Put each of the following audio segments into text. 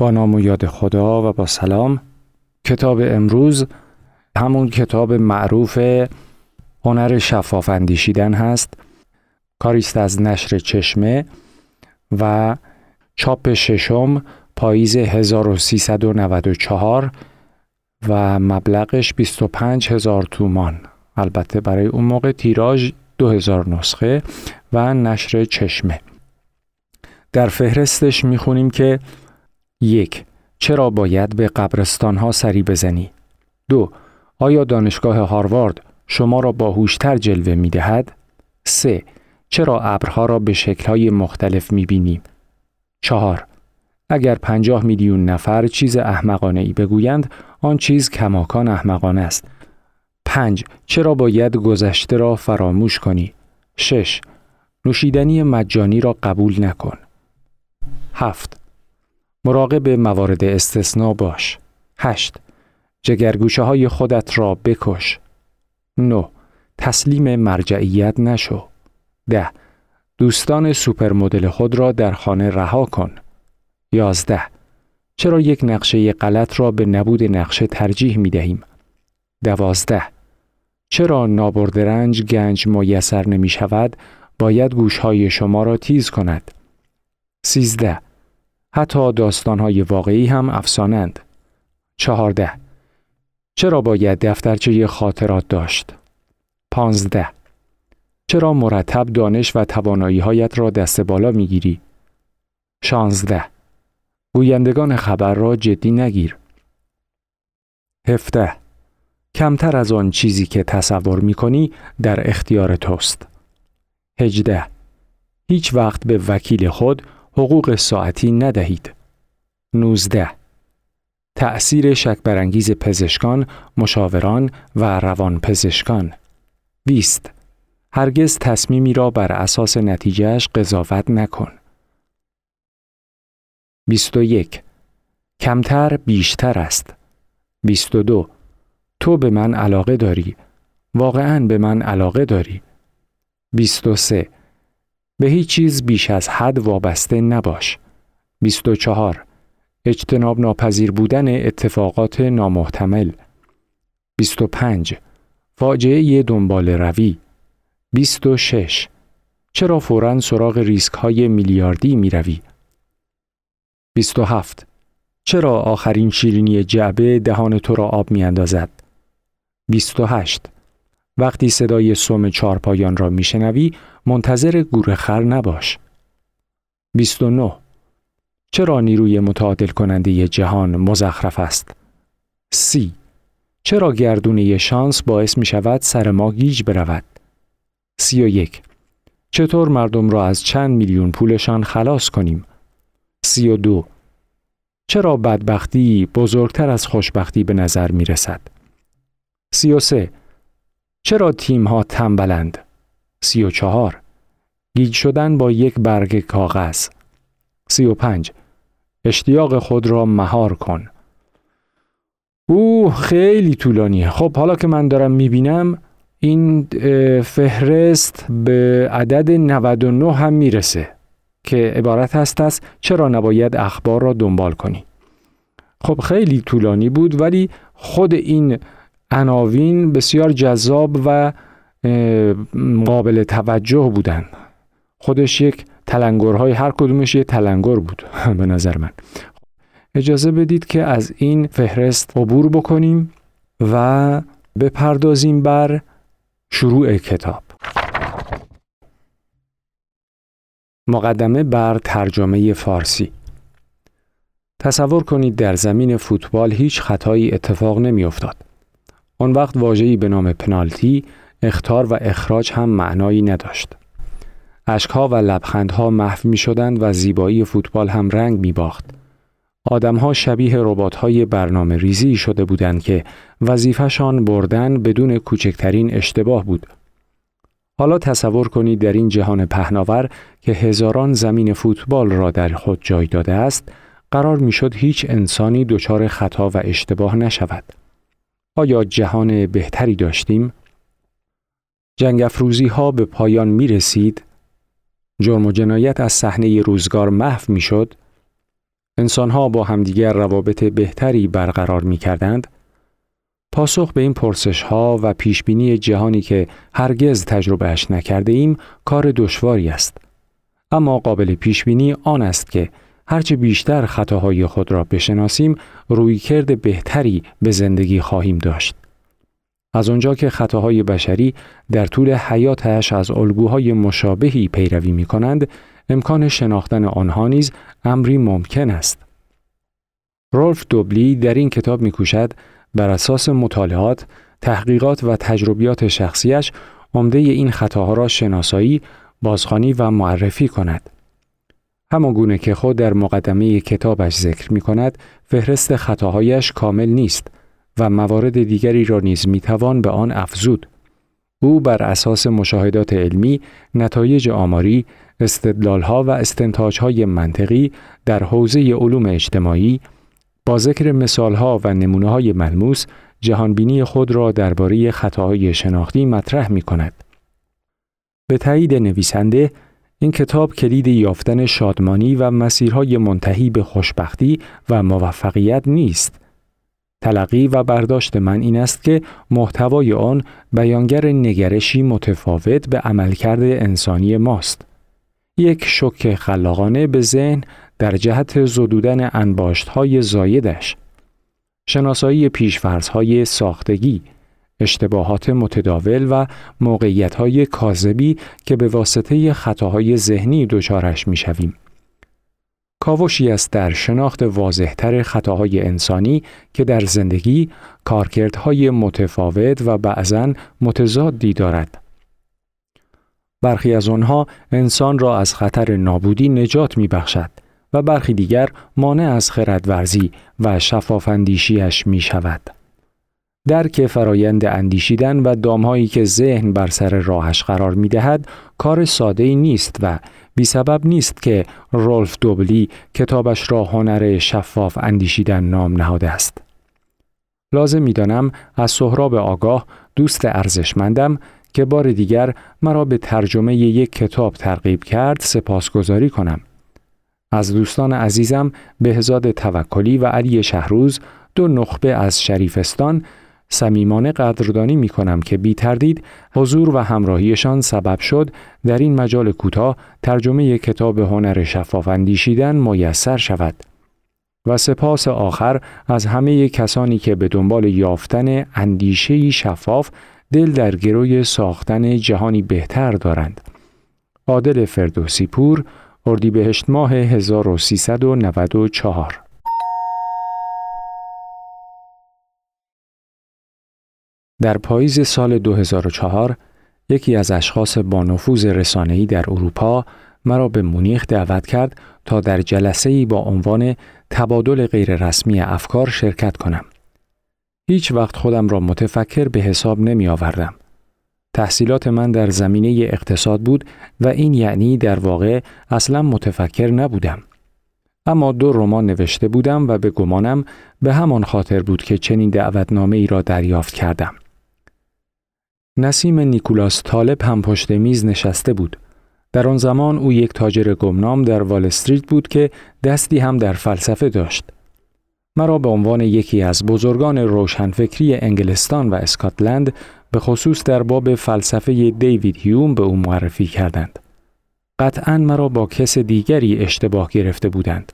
با نام و یاد خدا و با سلام. کتاب امروز همون کتاب معروف هنر شفاف اندیشیدن هست کاریست از نشر چشمه و چاپ ششم پاییز 1394 و مبلغش 25 هزار تومان. البته برای اون موقع تیراژ 2000 نسخه و نشر چشمه. در فهرستش می‌خونیم که یک چرا باید به قبرستان ها سری بزنی؟ دو آیا دانشگاه هاروارد شما را با هوشتر جلوه می دهد؟ سه چرا ابرها را به شکلهای مختلف می بینیم؟ چهار اگر پنجاه میلیون نفر چیز احمقانه ای بگویند آن چیز کماکان احمقانه است. پنج چرا باید گذشته را فراموش کنی؟ شش نوشیدنی مجانی را قبول نکن. هفت مراقب موارد استثنا باش. هشت جگرگوشه های خودت را بکش. نو تسلیم مرجعیت نشو. ده دوستان سوپر مدل خود را در خانه رها کن. یازده چرا یک نقشه غلط را به نبود نقشه ترجیح می دهیم؟ دوازده چرا نابردرنج گنج میسر نمی شود باید گوشهای شما را تیز کند؟ سیزده حتی داستانهای واقعی هم افسانند. چهارده چرا باید دفترچه خاطرات داشت؟ پانزده چرا مرتب دانش و توانایی هایت را دست بالا می گیری؟ شانزده گویندگان خبر را جدی نگیر. هفته کمتر از آن چیزی که تصور می کنی در اختیار توست. هجده هیچ وقت به وکیل خود حقوق ساعتی ندهید. 19. تأثیر شکبرانگیز پزشکان، مشاوران و روان پزشکان 20. هرگز تصمیمی را بر اساس نتیجهش قضاوت نکن. 21. کمتر بیشتر است. 22. تو به من علاقه داری. واقعا به من علاقه داری. 23. به هیچ چیز بیش از حد وابسته نباش. 24. اجتناب ناپذیر بودن اتفاقات نامحتمل. 25. فاجعه دنبال روی. 26. چرا فوراً سراغ ریسک های میلیاردی می روی؟ 27. چرا آخرین شیرینی جعبه دهان تو را آب می اندازد؟ 28. وقتی صدای سوم چارپایان را میشنوی منتظر گورخر نباش. 29. چرا نیروی متعادل کننده جهان مزخرف است؟ سی چرا گردونه شانس باعث می شود سر ما گیج برود؟ سی و یک چطور مردم را از چند میلیون پولشان خلاص کنیم؟ سی و دو چرا بدبختی بزرگتر از خوشبختی به نظر می رسد؟ سی و سه چرا تیم ها تنبلند؟ سی و چهار. گیج شدن با یک برگ کاغذ. سی و پنج. اشتیاق خود را مهار کن. او خیلی طولانیه. خب حالا که من دارم می‌بینم این فهرست به عدد 99 هم می‌رسه که عبارت هست از چرا نباید اخبار را دنبال کنی. خب خیلی طولانی بود ولی خود این عناوین بسیار جذاب و قابل توجه بودن خودش یک تلنگرهای هر کدومش یک تلنگر بود به نظر من. اجازه بدید که از این فهرست عبور بکنیم و بپردازیم بر شروع کتاب. مقدمه بر ترجمه فارسی. تصور کنید در زمین فوتبال هیچ خطایی اتفاق نمی افتاد. آن وقت واجهی به نام پنالتی، اختار و اخراج هم معنایی نداشت. اشکها و لبخندها محو می شدند و زیبایی فوتبال هم رنگ می باخت. آدمها شبیه های برنامه ریزی شده بودند که وظیفهشان بردن بدون کوچکترین اشتباه بود. حالا تصور کنید در این جهان پهناور که هزاران زمین فوتبال را در خود جای داده است، قرار می‌شد هیچ انسانی دچار خطا و اشتباه نشود. آیا جهان بهتری داشتیم؟ جنگ افروزی ها به پایان می رسید؟ جرم و جنایت از صحنه روزگار محو می شد؟ انسانها با همدیگر روابط بهتری برقرار می کردند؟ پاسخ به این پرسش ها و پیشبینی جهانی که هرگز تجربهش نکرده ایم کار دشواری است. اما قابل پیشبینی آن است که هرچه بیشتر خطاهای خود را بشناسیم رویکرد بهتری به زندگی خواهیم داشت. از آنجا که خطاهای بشری در طول حیاتش از الگوهای مشابهی پیروی می کنند، امکان شناختن آنها نیز امری ممکن است. رولف دوبلی در این کتاب میکوشد بر اساس مطالعات، تحقیقات و تجربیات شخصیش عمده این خطاها را شناسایی، بازخوانی و معرفی کند. همان گونه که خود در مقدمه کتابش ذکر می کند، فهرست خطاهایش کامل نیست و موارد دیگری را نیز می توان به آن افزود. او بر اساس مشاهدات علمی، نتایج آماری، استدلالها و استنتاجهای منطقی در حوزه علوم اجتماعی با ذکر مثالها و نمونه های ملموس جهانبینی خود را درباره خطاهای شناختی مطرح می کند. به تایید نویسنده این کتاب کلید یافتن شادمانی و مسیرهای منتهی به خوشبختی و موفقیت نیست. تلقی و برداشت من این است که محتوای آن بیانگر نگرشی متفاوت به عملکرد انسانی ماست. یک شک خلاقانه به ذهن در جهت زدودن انباشت های زایدش شناسایی پیشفرز های ساختگی اشتباهات متداول و موقعیت های کاذبی که به واسطه خطاهای ذهنی دچارش می‌شویم. کاوشی است در شناخت واضحتر خطاهای انسانی که در زندگی کارکردهای متفاوت و بعضا متضادی دارد. برخی از آنها انسان را از خطر نابودی نجات می بخشد و برخی دیگر مانع از خردورزی و شفافندیشیش می شود. درک فرایند اندیشیدن و دامهایی که ذهن بر سر راهش قرار می دهد کار ساده نیست و بی سبب نیست که رولف دوبلی کتابش را هنر شفاف اندیشیدن نام نهاده است. لازم می دانم از سهراب آگاه دوست ارزشمندم که بار دیگر مرا به ترجمه یک کتاب ترغیب کرد سپاسگزاری کنم. از دوستان عزیزم بهزاد توکلی و علی شهروز دو نخبه از شریفستان صمیمانه قدردانی می کنم که بی تردید حضور و همراهیشان سبب شد در این مجال کوتاه ترجمه کتاب هنر شفاف اندیشیدن میسر شود. و سپاس آخر از همه کسانی که به دنبال یافتن اندیشه شفاف دل در گروی ساختن جهانی بهتر دارند. عادل فردوسی پور اردیبهشت ماه 1394 در پاییز سال 2004 یکی از اشخاص با نفوذ رسانه‌ای در اروپا مرا به مونیخ دعوت کرد تا در جلسه‌ای با عنوان تبادل غیررسمی افکار شرکت کنم. هیچ وقت خودم را متفکر به حساب نمی آوردم. تحصیلات من در زمینه اقتصاد بود و این یعنی در واقع اصلا متفکر نبودم. اما دو رمان نوشته بودم و به گمانم به همان خاطر بود که چنین دعوتنامه ای را دریافت کردم. نسیم نیکولاس طالب هم پشت میز نشسته بود. در آن زمان او یک تاجر گمنام در وال استریت بود که دستی هم در فلسفه داشت. مرا به عنوان یکی از بزرگان روشنفکری انگلستان و اسکاتلند به خصوص در باب فلسفه دیوید هیوم به او معرفی کردند. قطعا مرا با کس دیگری اشتباه گرفته بودند.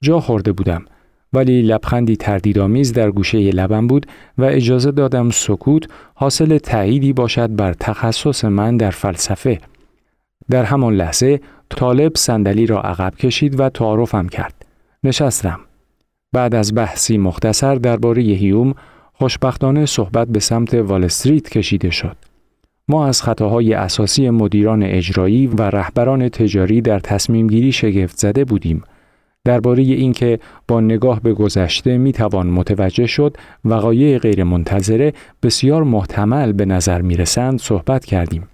جا خورده بودم ولی لبخندی تردیدآمیز در گوشه لبم بود و اجازه دادم سکوت حاصل تأییدی باشد بر تخصص من در فلسفه. در همان لحظه طالب صندلی را عقب کشید و تعارفم کرد. نشستم. بعد از بحثی مختصر درباره هیوم خوشبختانه صحبت به سمت وال استریت کشیده شد. ما از خطاهای اساسی مدیران اجرایی و رهبران تجاری در تصمیم گیری شگفت زده بودیم. درباره اینکه با نگاه به گذشته می توان متوجه شد وقایع غیرمنتظره بسیار محتمل به نظر می رسند صحبت کردیم.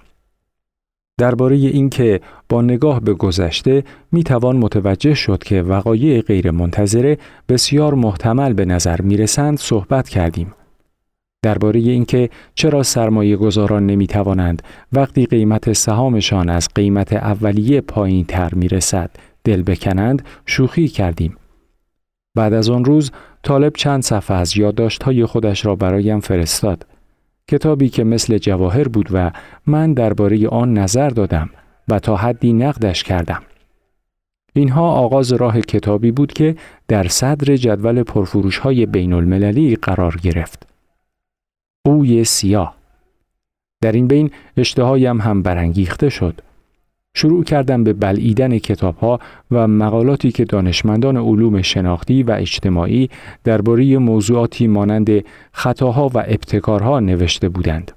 درباره اینکه با نگاه به گذشته می توان متوجه شد که وقایع غیرمنتظره بسیار محتمل به نظر می رسند صحبت کردیم. درباره اینکه چرا سرمایه گذاران نمی توانند وقتی قیمت سهامشان از قیمت اولیه پایین تر می رسد دل بکنند شوخی کردیم. بعد از آن روز طالب چند صفحه از یادداشت‌های خودش را برایم فرستاد. کتابی که مثل جواهر بود و من درباره آن نظر دادم و تا حدی نقدش کردم. اینها آغاز راه کتابی بود که در صدر جدول پرفروش های بین المللی قرار گرفت. قوی سیاه در این بین اشتهایم هم برانگیخته شد. شروع کردم به بلعیدن کتابها و مقالاتی که دانشمندان علوم شناختی و اجتماعی درباره موضوعاتی مانند خطاها و ابتکارها نوشته بودند.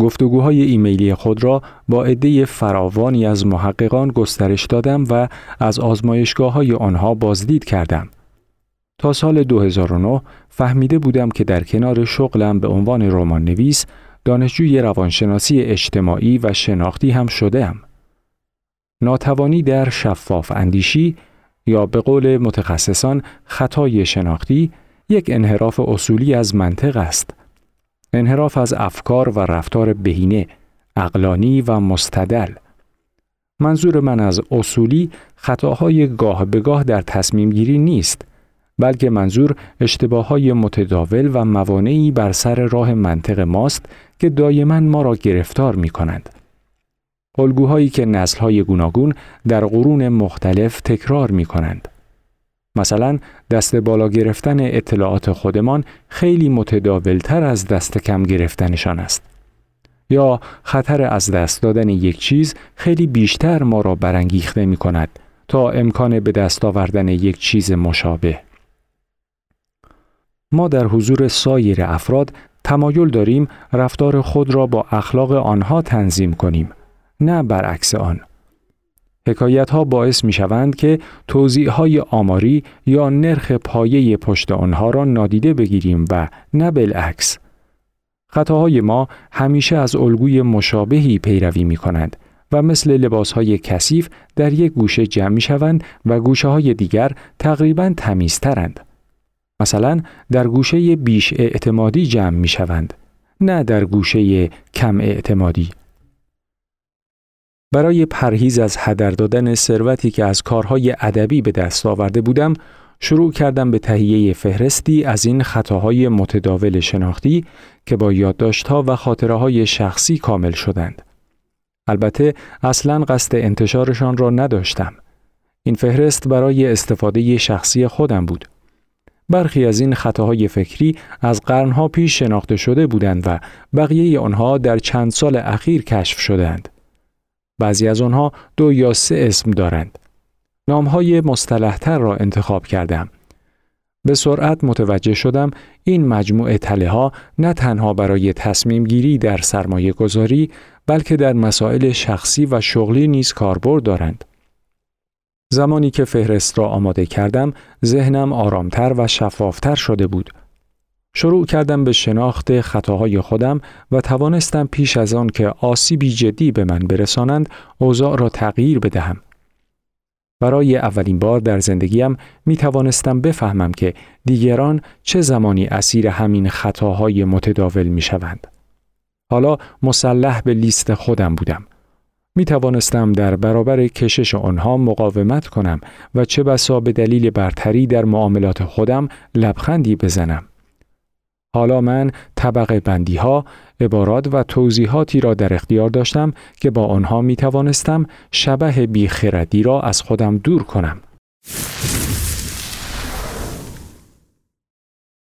گفتگوهای ایمیلی خود را با عده فراوانی از محققان گسترش دادم و از آزمایشگاه های آنها بازدید کردم. تا سال 2009 فهمیده بودم که در کنار شغلم به عنوان رمان نویس دانشجوی روانشناسی اجتماعی و شناختی هم شدم. ناتوانی در شفاف اندیشی یا به قول متخصصان خطای شناختی یک انحراف اصولی از منطق است. انحراف از افکار و رفتار بهینه، اقلانی و مستدل. منظور من از اصولی خطاهای گاه به گاه در تصمیم گیری نیست بلکه منظور اشتباه های متداول و موانعی بر سر راه منطق ماست که دایما ما را گرفتار می کنند. الگوهایی که نسلهای گوناگون در قرون مختلف تکرار می کنند. مثلا دست بالا گرفتن اطلاعات خودمان خیلی متداولتر از دست کم گرفتنشان است. یا خطر از دست دادن یک چیز خیلی بیشتر ما را برانگیخته می کند تا امکان به دست آوردن یک چیز مشابه. ما در حضور سایر افراد تمایل داریم رفتار خود را با اخلاق آنها تنظیم کنیم نه برعکس آن حکایت ها باعث می شوند که توضیح های آماری یا نرخ پایه پشت آنها را نادیده بگیریم و نه بالعکس خطاهای ما همیشه از الگوی مشابهی پیروی می کنند و مثل لباس های کثیف در یک گوشه جمع می شوند و گوشه های دیگر تقریبا تمیزترند. مثلا در گوشه بیش اعتمادی جمع می شوند نه در گوشه کم اعتمادی برای پرهیز از هدر دادن ثروتی که از کارهای ادبی به دست آورده بودم شروع کردم به تهیه فهرستی از این خطاهای متداول شناختی که با یادداشتها و خاطره های شخصی کامل شدند. البته اصلا قصد انتشارشان را نداشتم. این فهرست برای استفاده شخصی خودم بود. برخی از این خطاهای فکری از قرنها پیش شناخته شده بودند و بقیه آنها در چند سال اخیر کشف شدند. بعضی از آنها دو یا سه اسم دارند. نامهای مصطلحتر را انتخاب کردم. به سرعت متوجه شدم این مجموعه تله ها نه تنها برای تصمیم گیری در سرمایه گذاری بلکه در مسائل شخصی و شغلی نیز کاربرد دارند. زمانی که فهرست را آماده کردم، ذهنم آرامتر و شفافتر شده بود. شروع کردم به شناخت خطاهای خودم و توانستم پیش از آن که آسیبی جدی به من برسانند، اوضاع را تغییر بدهم. برای اولین بار در زندگیم می توانستم بفهمم که دیگران چه زمانی اسیر همین خطاهای متداول می شوند. حالا مسلح به لیست خودم بودم. می توانستم در برابر کشش آنها مقاومت کنم و چه بسا به دلیل برتری در معاملات خودم لبخندی بزنم. حالا من طبقه بندی ها، عبارات و توضیحاتی را در اختیار داشتم که با آنها می توانستم شبه بیخردی را از خودم دور کنم.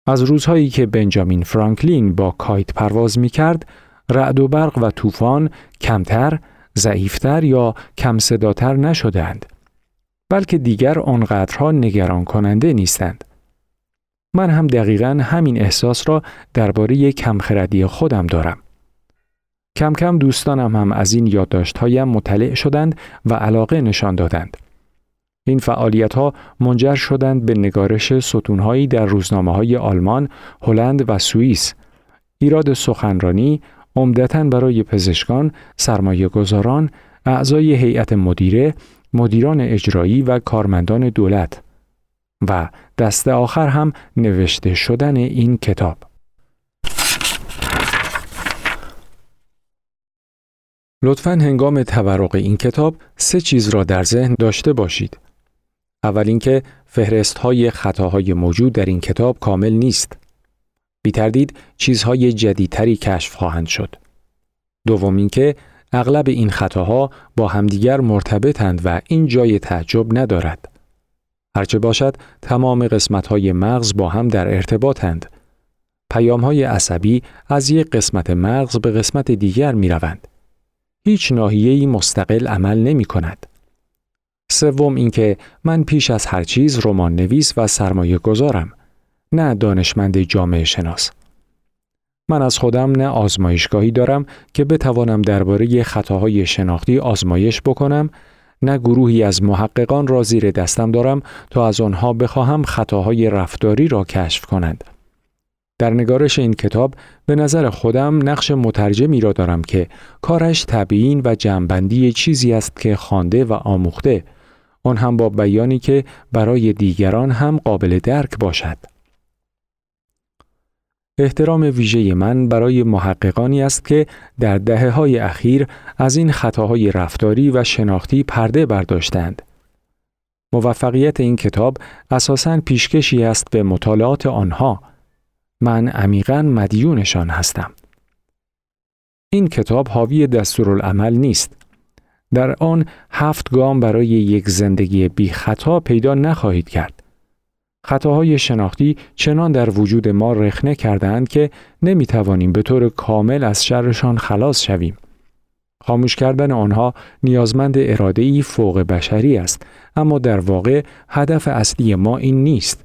از روزهایی که بنجامین فرانکلین با کایت پرواز می کرد، رعد و برق و طوفان کمتر ضعیفتر یا کم صداتر نشدند بلکه دیگر آنقدرها نگران کننده نیستند. من هم دقیقا همین احساس را درباره کمخردی خودم دارم. کم کم دوستانم هم از این یادداشتهایم مطلع شدند و علاقه نشان دادند. این فعالیت ها منجر شدند به نگارش ستونهایی در روزنامه های آلمان، هلند و سوئیس. ایراد سخنرانی، عمدتا برای پزشکان، سرمایه گذاران، اعضای هیئت مدیره، مدیران اجرایی و کارمندان دولت و دست آخر هم نوشته شدن این کتاب. لطفا هنگام تورق این کتاب سه چیز را در ذهن داشته باشید. اول اینکه فهرست های خطاهای موجود در این کتاب کامل نیست. بی تردید چیزهای جدیدتری کشف خواهند شد. دوم اینکه اغلب این خطاها با همدیگر مرتبطند و این جای تعجب ندارد. هرچه باشد تمام قسمت های مغز با هم در ارتباطند. پیام های عصبی از یک قسمت مغز به قسمت دیگر می روند. هیچ ناحیه‌ای مستقل عمل نمی کند. سوم اینکه من پیش از هر چیز رمان نویس و سرمایه گذارم نه دانشمند جامعه شناس من از خودم نه آزمایشگاهی دارم که بتوانم درباره خطاهای شناختی آزمایش بکنم نه گروهی از محققان را زیر دستم دارم تا از آنها بخواهم خطاهای رفتاری را کشف کنند. در نگارش این کتاب به نظر خودم نقش مترجمی را دارم که کارش تبیین و جمعبندی چیزی است که خوانده و آموخته آن هم با بیانی که برای دیگران هم قابل درک باشد. احترام ویژه من برای محققانی است که در دهه های اخیر از این خطاهای رفتاری و شناختی پرده برداشتند. موفقیت این کتاب اساساً پیشکشی است به مطالعات آنها. من عمیقا مدیونشان هستم. این کتاب حاوی دستورالعمل نیست. در آن هفت گام برای یک زندگی بی خطا پیدا نخواهید کرد. خطاهای شناختی چنان در وجود ما رخنه کردند که نمی توانیم به طور کامل از شرشان خلاص شویم. خاموش کردن آنها نیازمند اراده ای فوق بشری است اما در واقع هدف اصلی ما این نیست.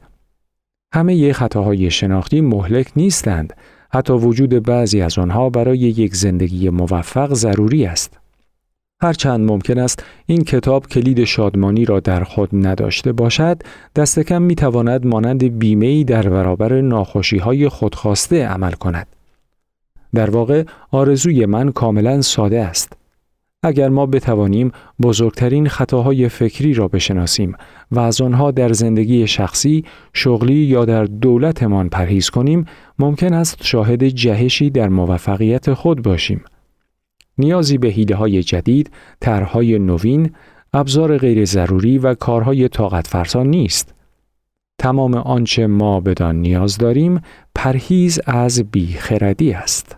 همه ی خطاهای شناختی مهلک نیستند حتی وجود بعضی از آنها برای یک زندگی موفق ضروری است. هرچند ممکن است این کتاب کلید شادمانی را در خود نداشته باشد، دست کم می تواند مانند بیمه در برابر ناخوشی های خودخواسته عمل کند. در واقع آرزوی من کاملا ساده است. اگر ما بتوانیم بزرگترین خطاهای فکری را بشناسیم و از آنها در زندگی شخصی، شغلی یا در دولتمان پرهیز کنیم، ممکن است شاهد جهشی در موفقیت خود باشیم. نیازی به هیده های جدید، طرحهای نوین، ابزار غیر ضروری و کارهای طاقت فرسا نیست. تمام آنچه ما بدان نیاز داریم پرهیز از بیخردی است.